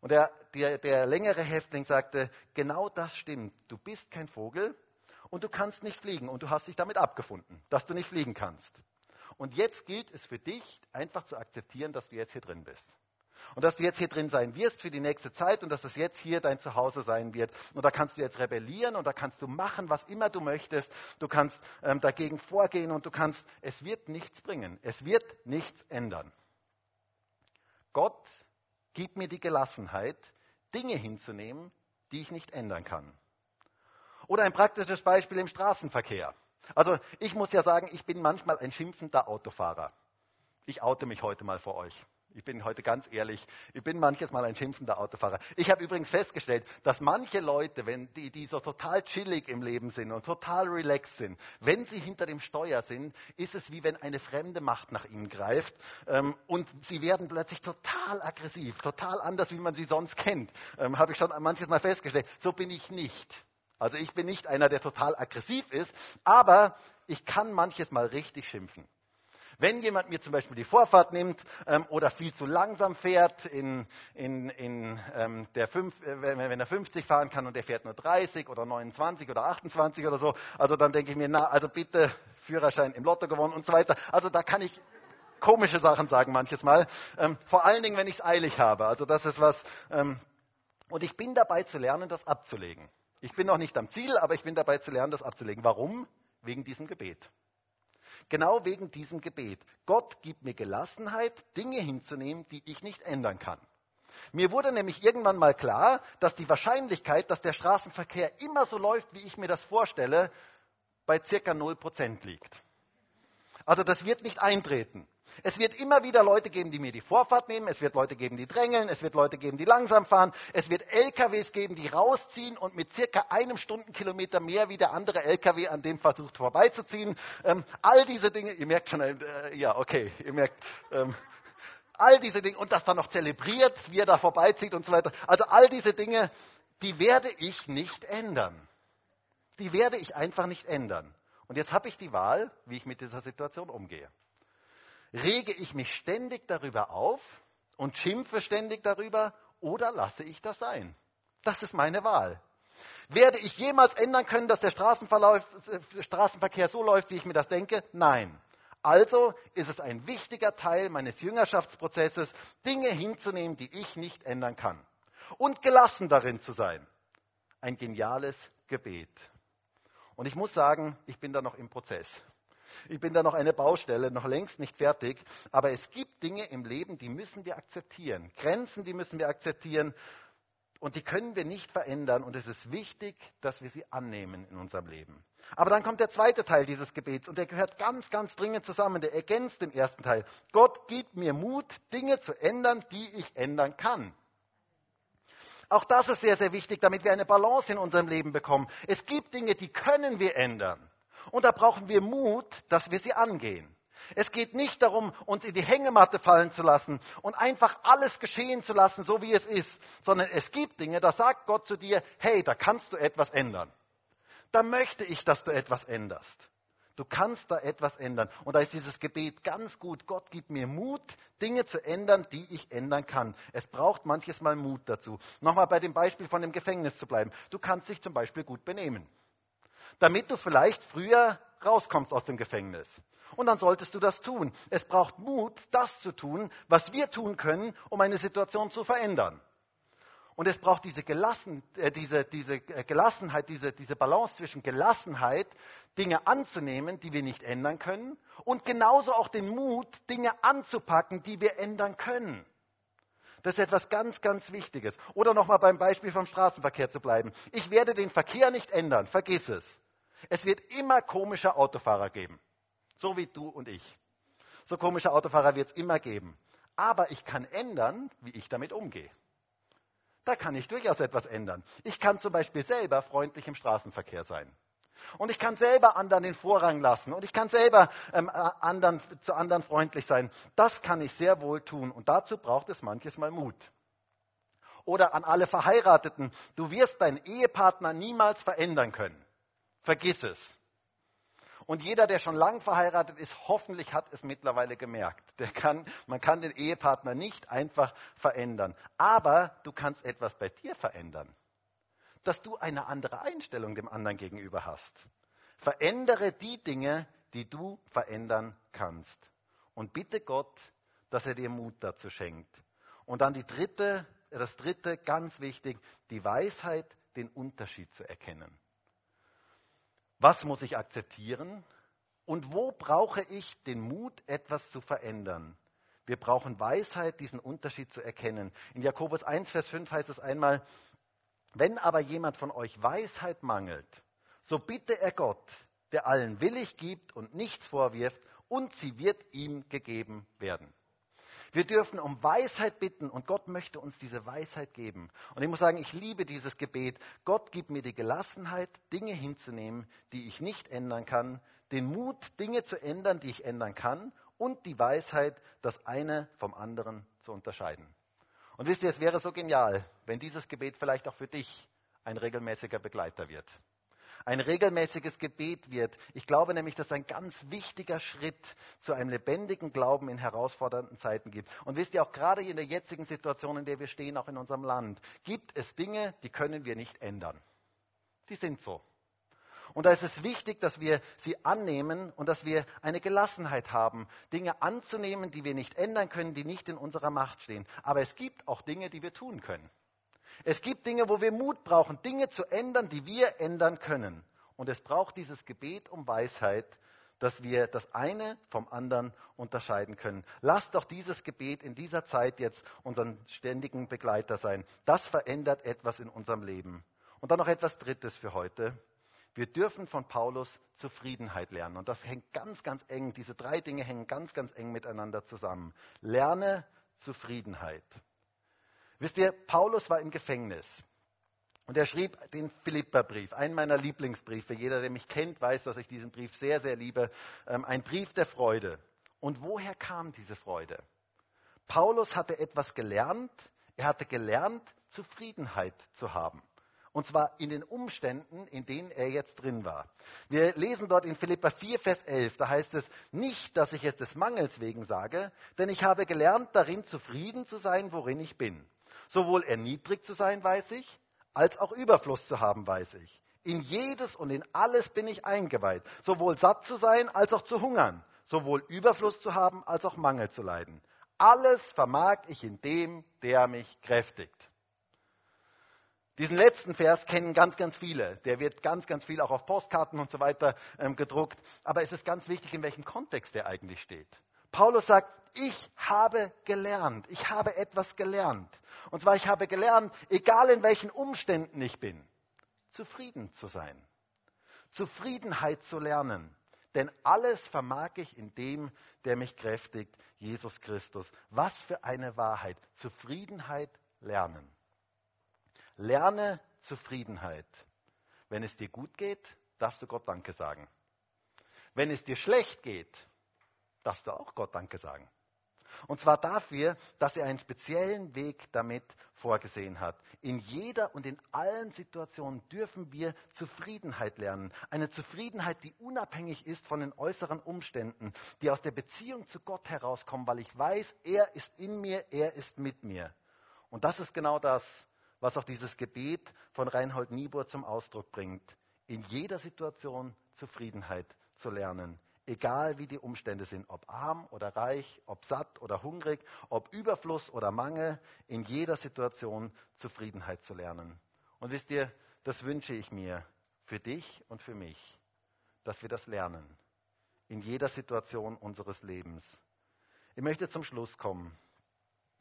Und der, der, der längere Häftling sagte, genau das stimmt. Du bist kein Vogel und du kannst nicht fliegen und du hast dich damit abgefunden, dass du nicht fliegen kannst. Und jetzt gilt es für dich, einfach zu akzeptieren, dass du jetzt hier drin bist. Und dass du jetzt hier drin sein wirst für die nächste Zeit und dass das jetzt hier dein Zuhause sein wird. Und da kannst du jetzt rebellieren und da kannst du machen, was immer du möchtest. Du kannst ähm, dagegen vorgehen und du kannst, es wird nichts bringen. Es wird nichts ändern. Gott gibt mir die Gelassenheit, Dinge hinzunehmen, die ich nicht ändern kann. Oder ein praktisches Beispiel im Straßenverkehr. Also ich muss ja sagen, ich bin manchmal ein schimpfender Autofahrer. Ich oute mich heute mal vor euch. Ich bin heute ganz ehrlich, ich bin manches Mal ein schimpfender Autofahrer. Ich habe übrigens festgestellt, dass manche Leute, wenn die, die so total chillig im Leben sind und total relaxed sind, wenn sie hinter dem Steuer sind, ist es wie wenn eine fremde Macht nach ihnen greift ähm, und sie werden plötzlich total aggressiv, total anders, wie man sie sonst kennt. Ähm, habe ich schon manches Mal festgestellt. So bin ich nicht. Also ich bin nicht einer, der total aggressiv ist, aber ich kann manches Mal richtig schimpfen. Wenn jemand mir zum Beispiel die Vorfahrt nimmt ähm, oder viel zu langsam fährt, in, in, in, ähm, der fünf, äh, wenn, er 50 fahren kann und der fährt nur 30 oder 29 oder 28 oder so, also dann denke ich mir, na, also bitte Führerschein im Lotto gewonnen und so weiter. Also da kann ich komische Sachen sagen manches Mal. Ähm, vor allen Dingen, wenn ich es eilig habe. Also das ist was. Ähm, und ich bin dabei zu lernen, das abzulegen. Ich bin noch nicht am Ziel, aber ich bin dabei zu lernen, das abzulegen. Warum? Wegen diesem Gebet. Genau wegen diesem Gebet. Gott gibt mir Gelassenheit, Dinge hinzunehmen, die ich nicht ändern kann. Mir wurde nämlich irgendwann mal klar, dass die Wahrscheinlichkeit, dass der Straßenverkehr immer so läuft, wie ich mir das vorstelle, bei circa 0% liegt. Also das wird nicht eintreten. Es wird immer wieder Leute geben, die mir die Vorfahrt nehmen. Es wird Leute geben, die drängeln. Es wird Leute geben, die langsam fahren. Es wird LKWs geben, die rausziehen und mit circa einem Stundenkilometer mehr wie der andere LKW an dem versucht vorbeizuziehen. Ähm, all diese Dinge, ihr merkt schon, äh, ja, okay, ihr merkt, ähm, all diese Dinge und das dann noch zelebriert, wie er da vorbeizieht und so weiter. Also all diese Dinge, die werde ich nicht ändern. Die werde ich einfach nicht ändern. Und jetzt habe ich die Wahl, wie ich mit dieser Situation umgehe. Rege ich mich ständig darüber auf und schimpfe ständig darüber oder lasse ich das sein? Das ist meine Wahl. Werde ich jemals ändern können, dass der Straßenverkehr so läuft, wie ich mir das denke? Nein. Also ist es ein wichtiger Teil meines Jüngerschaftsprozesses, Dinge hinzunehmen, die ich nicht ändern kann. Und gelassen darin zu sein. Ein geniales Gebet. Und ich muss sagen, ich bin da noch im Prozess. Ich bin da noch eine Baustelle, noch längst nicht fertig. Aber es gibt Dinge im Leben, die müssen wir akzeptieren. Grenzen, die müssen wir akzeptieren. Und die können wir nicht verändern. Und es ist wichtig, dass wir sie annehmen in unserem Leben. Aber dann kommt der zweite Teil dieses Gebets und der gehört ganz, ganz dringend zusammen. Der ergänzt den ersten Teil. Gott gibt mir Mut, Dinge zu ändern, die ich ändern kann. Auch das ist sehr, sehr wichtig, damit wir eine Balance in unserem Leben bekommen. Es gibt Dinge, die können wir ändern. Und da brauchen wir Mut, dass wir sie angehen. Es geht nicht darum, uns in die Hängematte fallen zu lassen und einfach alles geschehen zu lassen, so wie es ist, sondern es gibt Dinge, da sagt Gott zu dir, hey, da kannst du etwas ändern. Da möchte ich, dass du etwas änderst. Du kannst da etwas ändern. Und da ist dieses Gebet ganz gut. Gott gibt mir Mut, Dinge zu ändern, die ich ändern kann. Es braucht manches Mal Mut dazu. Nochmal bei dem Beispiel von dem Gefängnis zu bleiben. Du kannst dich zum Beispiel gut benehmen. Damit du vielleicht früher rauskommst aus dem Gefängnis. Und dann solltest du das tun. Es braucht Mut, das zu tun, was wir tun können, um eine Situation zu verändern. Und es braucht diese, Gelassen, äh, diese, diese äh, Gelassenheit, diese, diese Balance zwischen Gelassenheit, Dinge anzunehmen, die wir nicht ändern können, und genauso auch den Mut, Dinge anzupacken, die wir ändern können. Das ist etwas ganz, ganz Wichtiges. Oder nochmal beim Beispiel vom Straßenverkehr zu bleiben. Ich werde den Verkehr nicht ändern, vergiss es. Es wird immer komische Autofahrer geben. So wie du und ich. So komische Autofahrer wird es immer geben. Aber ich kann ändern, wie ich damit umgehe. Da kann ich durchaus etwas ändern. Ich kann zum Beispiel selber freundlich im Straßenverkehr sein. Und ich kann selber anderen den Vorrang lassen. Und ich kann selber ähm, äh, anderen, zu anderen freundlich sein. Das kann ich sehr wohl tun. Und dazu braucht es manches Mal Mut. Oder an alle Verheirateten. Du wirst deinen Ehepartner niemals verändern können. Vergiss es. Und jeder, der schon lang verheiratet ist, hoffentlich hat es mittlerweile gemerkt. Kann, man kann den Ehepartner nicht einfach verändern. Aber du kannst etwas bei dir verändern. Dass du eine andere Einstellung dem anderen gegenüber hast. Verändere die Dinge, die du verändern kannst. Und bitte Gott, dass er dir Mut dazu schenkt. Und dann die dritte, das dritte, ganz wichtig, die Weisheit, den Unterschied zu erkennen. Was muss ich akzeptieren? Und wo brauche ich den Mut, etwas zu verändern? Wir brauchen Weisheit, diesen Unterschied zu erkennen. In Jakobus 1, Vers 5 heißt es einmal, wenn aber jemand von euch Weisheit mangelt, so bitte er Gott, der allen willig gibt und nichts vorwirft, und sie wird ihm gegeben werden. Wir dürfen um Weisheit bitten und Gott möchte uns diese Weisheit geben. Und ich muss sagen, ich liebe dieses Gebet. Gott gibt mir die Gelassenheit, Dinge hinzunehmen, die ich nicht ändern kann, den Mut, Dinge zu ändern, die ich ändern kann und die Weisheit, das eine vom anderen zu unterscheiden. Und wisst ihr, es wäre so genial, wenn dieses Gebet vielleicht auch für dich ein regelmäßiger Begleiter wird ein regelmäßiges Gebet wird. Ich glaube nämlich, dass ein ganz wichtiger Schritt zu einem lebendigen Glauben in herausfordernden Zeiten gibt. Und wisst ihr, auch gerade in der jetzigen Situation, in der wir stehen, auch in unserem Land, gibt es Dinge, die können wir nicht ändern. Die sind so. Und da ist es wichtig, dass wir sie annehmen und dass wir eine Gelassenheit haben, Dinge anzunehmen, die wir nicht ändern können, die nicht in unserer Macht stehen. Aber es gibt auch Dinge, die wir tun können. Es gibt Dinge, wo wir Mut brauchen, Dinge zu ändern, die wir ändern können. Und es braucht dieses Gebet um Weisheit, dass wir das eine vom anderen unterscheiden können. Lasst doch dieses Gebet in dieser Zeit jetzt unseren ständigen Begleiter sein. Das verändert etwas in unserem Leben. Und dann noch etwas Drittes für heute. Wir dürfen von Paulus Zufriedenheit lernen. Und das hängt ganz, ganz eng, diese drei Dinge hängen ganz, ganz eng miteinander zusammen. Lerne Zufriedenheit. Wisst ihr, Paulus war im Gefängnis. Und er schrieb den Philipperbrief, einen meiner Lieblingsbriefe. Jeder, der mich kennt, weiß, dass ich diesen Brief sehr, sehr liebe. Ähm, ein Brief der Freude. Und woher kam diese Freude? Paulus hatte etwas gelernt. Er hatte gelernt, Zufriedenheit zu haben. Und zwar in den Umständen, in denen er jetzt drin war. Wir lesen dort in Philippa 4, Vers 11, da heißt es, nicht, dass ich es des Mangels wegen sage, denn ich habe gelernt, darin zufrieden zu sein, worin ich bin. Sowohl erniedrigt zu sein, weiß ich, als auch Überfluss zu haben, weiß ich. In jedes und in alles bin ich eingeweiht, sowohl satt zu sein, als auch zu hungern, sowohl Überfluss zu haben, als auch Mangel zu leiden. Alles vermag ich in dem, der mich kräftigt. Diesen letzten Vers kennen ganz, ganz viele. Der wird ganz, ganz viel auch auf Postkarten und so weiter ähm, gedruckt. Aber es ist ganz wichtig, in welchem Kontext der eigentlich steht. Paulus sagt, ich habe gelernt. Ich habe etwas gelernt. Und zwar, ich habe gelernt, egal in welchen Umständen ich bin, zufrieden zu sein. Zufriedenheit zu lernen. Denn alles vermag ich in dem, der mich kräftigt, Jesus Christus. Was für eine Wahrheit. Zufriedenheit lernen. Lerne Zufriedenheit. Wenn es dir gut geht, darfst du Gott Danke sagen. Wenn es dir schlecht geht, darfst du auch Gott Danke sagen. Und zwar dafür, dass er einen speziellen Weg damit vorgesehen hat. In jeder und in allen Situationen dürfen wir Zufriedenheit lernen. Eine Zufriedenheit, die unabhängig ist von den äußeren Umständen, die aus der Beziehung zu Gott herauskommen, weil ich weiß, er ist in mir, er ist mit mir. Und das ist genau das, was auch dieses Gebet von Reinhold Niebuhr zum Ausdruck bringt. In jeder Situation Zufriedenheit zu lernen. Egal wie die Umstände sind, ob arm oder reich, ob satt oder hungrig, ob Überfluss oder Mangel, in jeder Situation Zufriedenheit zu lernen. Und wisst ihr, das wünsche ich mir für dich und für mich, dass wir das lernen. In jeder Situation unseres Lebens. Ich möchte zum Schluss kommen.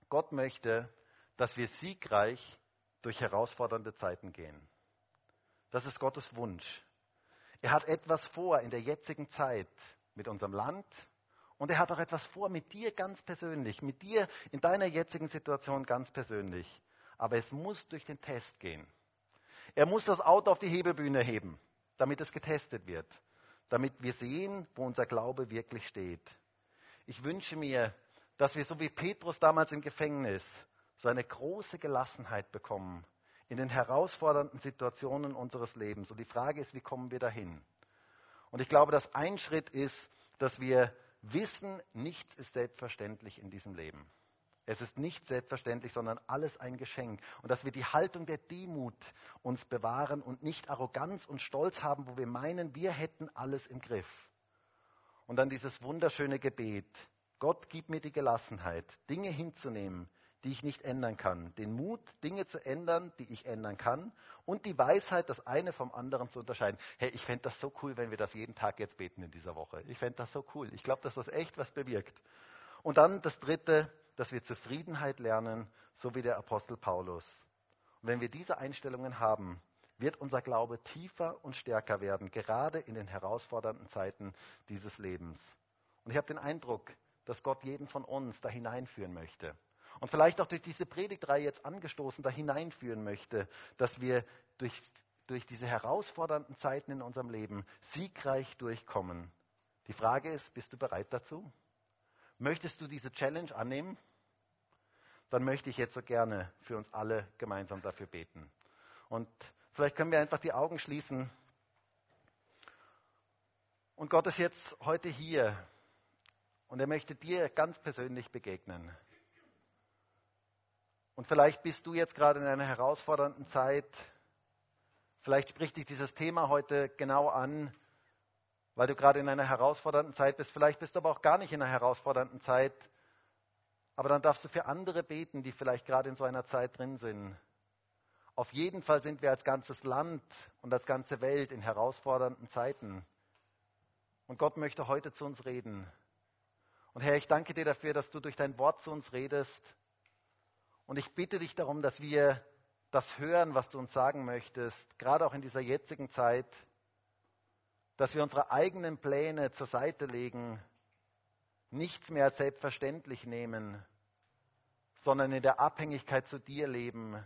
Gott möchte, dass wir siegreich durch herausfordernde Zeiten gehen. Das ist Gottes Wunsch. Er hat etwas vor in der jetzigen Zeit mit unserem Land und er hat auch etwas vor mit dir ganz persönlich, mit dir in deiner jetzigen Situation ganz persönlich. Aber es muss durch den Test gehen. Er muss das Auto auf die Hebelbühne heben, damit es getestet wird, damit wir sehen, wo unser Glaube wirklich steht. Ich wünsche mir, dass wir so wie Petrus damals im Gefängnis so eine große Gelassenheit bekommen in den herausfordernden Situationen unseres Lebens. Und die Frage ist, wie kommen wir dahin? Und ich glaube, dass ein Schritt ist, dass wir wissen, nichts ist selbstverständlich in diesem Leben. Es ist nicht selbstverständlich, sondern alles ein Geschenk. Und dass wir die Haltung der Demut uns bewahren und nicht Arroganz und Stolz haben, wo wir meinen, wir hätten alles im Griff. Und dann dieses wunderschöne Gebet. Gott, gib mir die Gelassenheit, Dinge hinzunehmen, die ich nicht ändern kann. Den Mut, Dinge zu ändern, die ich ändern kann. Und die Weisheit, das eine vom anderen zu unterscheiden. Hey, ich fände das so cool, wenn wir das jeden Tag jetzt beten in dieser Woche. Ich fände das so cool. Ich glaube, dass das echt was bewirkt. Und dann das dritte, dass wir Zufriedenheit lernen, so wie der Apostel Paulus. Und wenn wir diese Einstellungen haben, wird unser Glaube tiefer und stärker werden, gerade in den herausfordernden Zeiten dieses Lebens. Und ich habe den Eindruck, dass Gott jeden von uns da hineinführen möchte und vielleicht auch durch diese Predigtreihe jetzt angestoßen da hineinführen möchte, dass wir durch, durch diese herausfordernden Zeiten in unserem Leben siegreich durchkommen. Die Frage ist, bist du bereit dazu? Möchtest du diese Challenge annehmen? Dann möchte ich jetzt so gerne für uns alle gemeinsam dafür beten. Und vielleicht können wir einfach die Augen schließen. Und Gott ist jetzt heute hier und er möchte dir ganz persönlich begegnen. Und vielleicht bist du jetzt gerade in einer herausfordernden Zeit. Vielleicht spricht dich dieses Thema heute genau an, weil du gerade in einer herausfordernden Zeit bist. Vielleicht bist du aber auch gar nicht in einer herausfordernden Zeit. Aber dann darfst du für andere beten, die vielleicht gerade in so einer Zeit drin sind. Auf jeden Fall sind wir als ganzes Land und als ganze Welt in herausfordernden Zeiten. Und Gott möchte heute zu uns reden. Und Herr, ich danke dir dafür, dass du durch dein Wort zu uns redest und ich bitte dich darum, dass wir das hören, was du uns sagen möchtest, gerade auch in dieser jetzigen Zeit, dass wir unsere eigenen Pläne zur Seite legen, nichts mehr als selbstverständlich nehmen, sondern in der Abhängigkeit zu dir leben.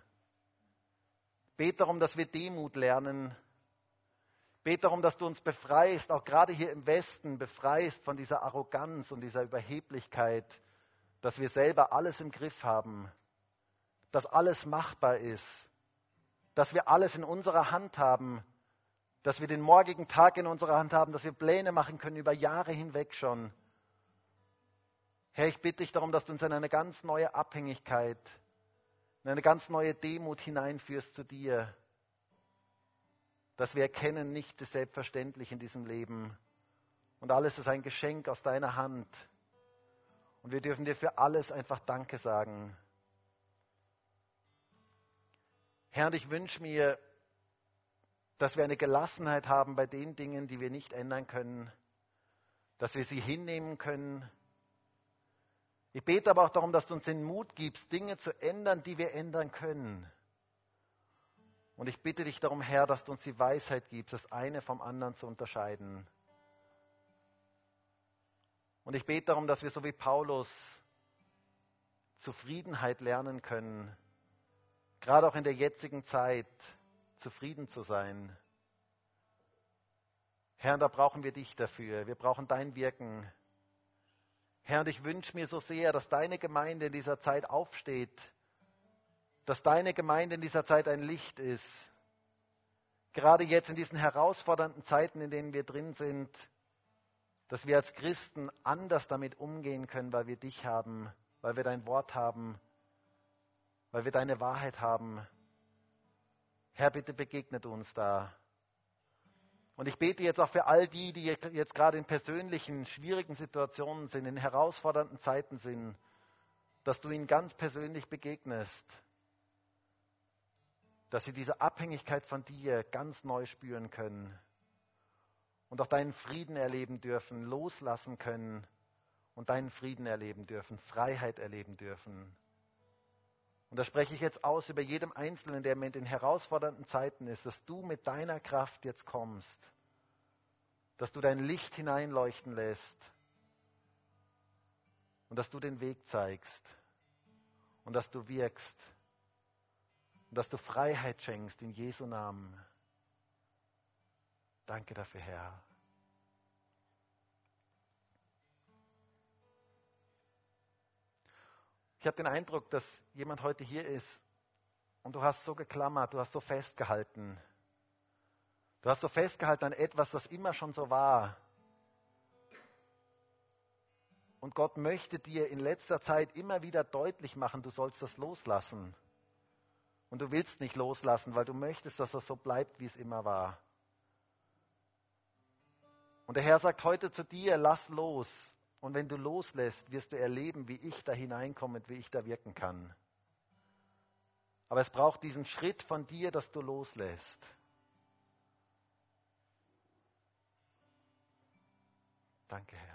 Bet darum, dass wir Demut lernen. Bet darum, dass du uns befreist, auch gerade hier im Westen, befreist von dieser Arroganz und dieser Überheblichkeit, dass wir selber alles im Griff haben dass alles machbar ist. dass wir alles in unserer Hand haben, dass wir den morgigen Tag in unserer Hand haben, dass wir Pläne machen können über Jahre hinweg schon. Herr, ich bitte dich darum, dass du uns in eine ganz neue Abhängigkeit, in eine ganz neue Demut hineinführst zu dir, dass wir erkennen, nichts ist selbstverständlich in diesem Leben und alles ist ein Geschenk aus deiner Hand. Und wir dürfen dir für alles einfach Danke sagen. Herr, ich wünsche mir, dass wir eine Gelassenheit haben bei den Dingen, die wir nicht ändern können, dass wir sie hinnehmen können. Ich bete aber auch darum, dass du uns den Mut gibst, Dinge zu ändern, die wir ändern können. Und ich bitte dich darum, Herr, dass du uns die Weisheit gibst, das eine vom anderen zu unterscheiden. Und ich bete darum, dass wir so wie Paulus Zufriedenheit lernen können, gerade auch in der jetzigen Zeit zufrieden zu sein. Herr, da brauchen wir dich dafür. Wir brauchen dein Wirken. Herr, und ich wünsche mir so sehr, dass deine Gemeinde in dieser Zeit aufsteht, dass deine Gemeinde in dieser Zeit ein Licht ist. Gerade jetzt in diesen herausfordernden Zeiten, in denen wir drin sind, dass wir als Christen anders damit umgehen können, weil wir dich haben, weil wir dein Wort haben, weil wir deine Wahrheit haben. Herr, bitte begegnet uns da. Und ich bete jetzt auch für all die, die jetzt gerade in persönlichen, schwierigen Situationen sind, in herausfordernden Zeiten sind, dass du ihnen ganz persönlich begegnest, dass sie diese Abhängigkeit von dir ganz neu spüren können und auch deinen Frieden erleben dürfen, loslassen können und deinen Frieden erleben dürfen, Freiheit erleben dürfen. Und da spreche ich jetzt aus über jedem Einzelnen, der mit den herausfordernden Zeiten ist, dass du mit deiner Kraft jetzt kommst, dass du dein Licht hineinleuchten lässt und dass du den Weg zeigst und dass du wirkst und dass du Freiheit schenkst in Jesu Namen. Danke dafür, Herr. Ich habe den Eindruck, dass jemand heute hier ist und du hast so geklammert, du hast so festgehalten. Du hast so festgehalten an etwas, das immer schon so war. Und Gott möchte dir in letzter Zeit immer wieder deutlich machen, du sollst das loslassen. Und du willst nicht loslassen, weil du möchtest, dass das so bleibt, wie es immer war. Und der Herr sagt heute zu dir, lass los, und wenn du loslässt, wirst du erleben, wie ich da hineinkomme und wie ich da wirken kann. Aber es braucht diesen Schritt von dir, dass du loslässt. Danke, Herr.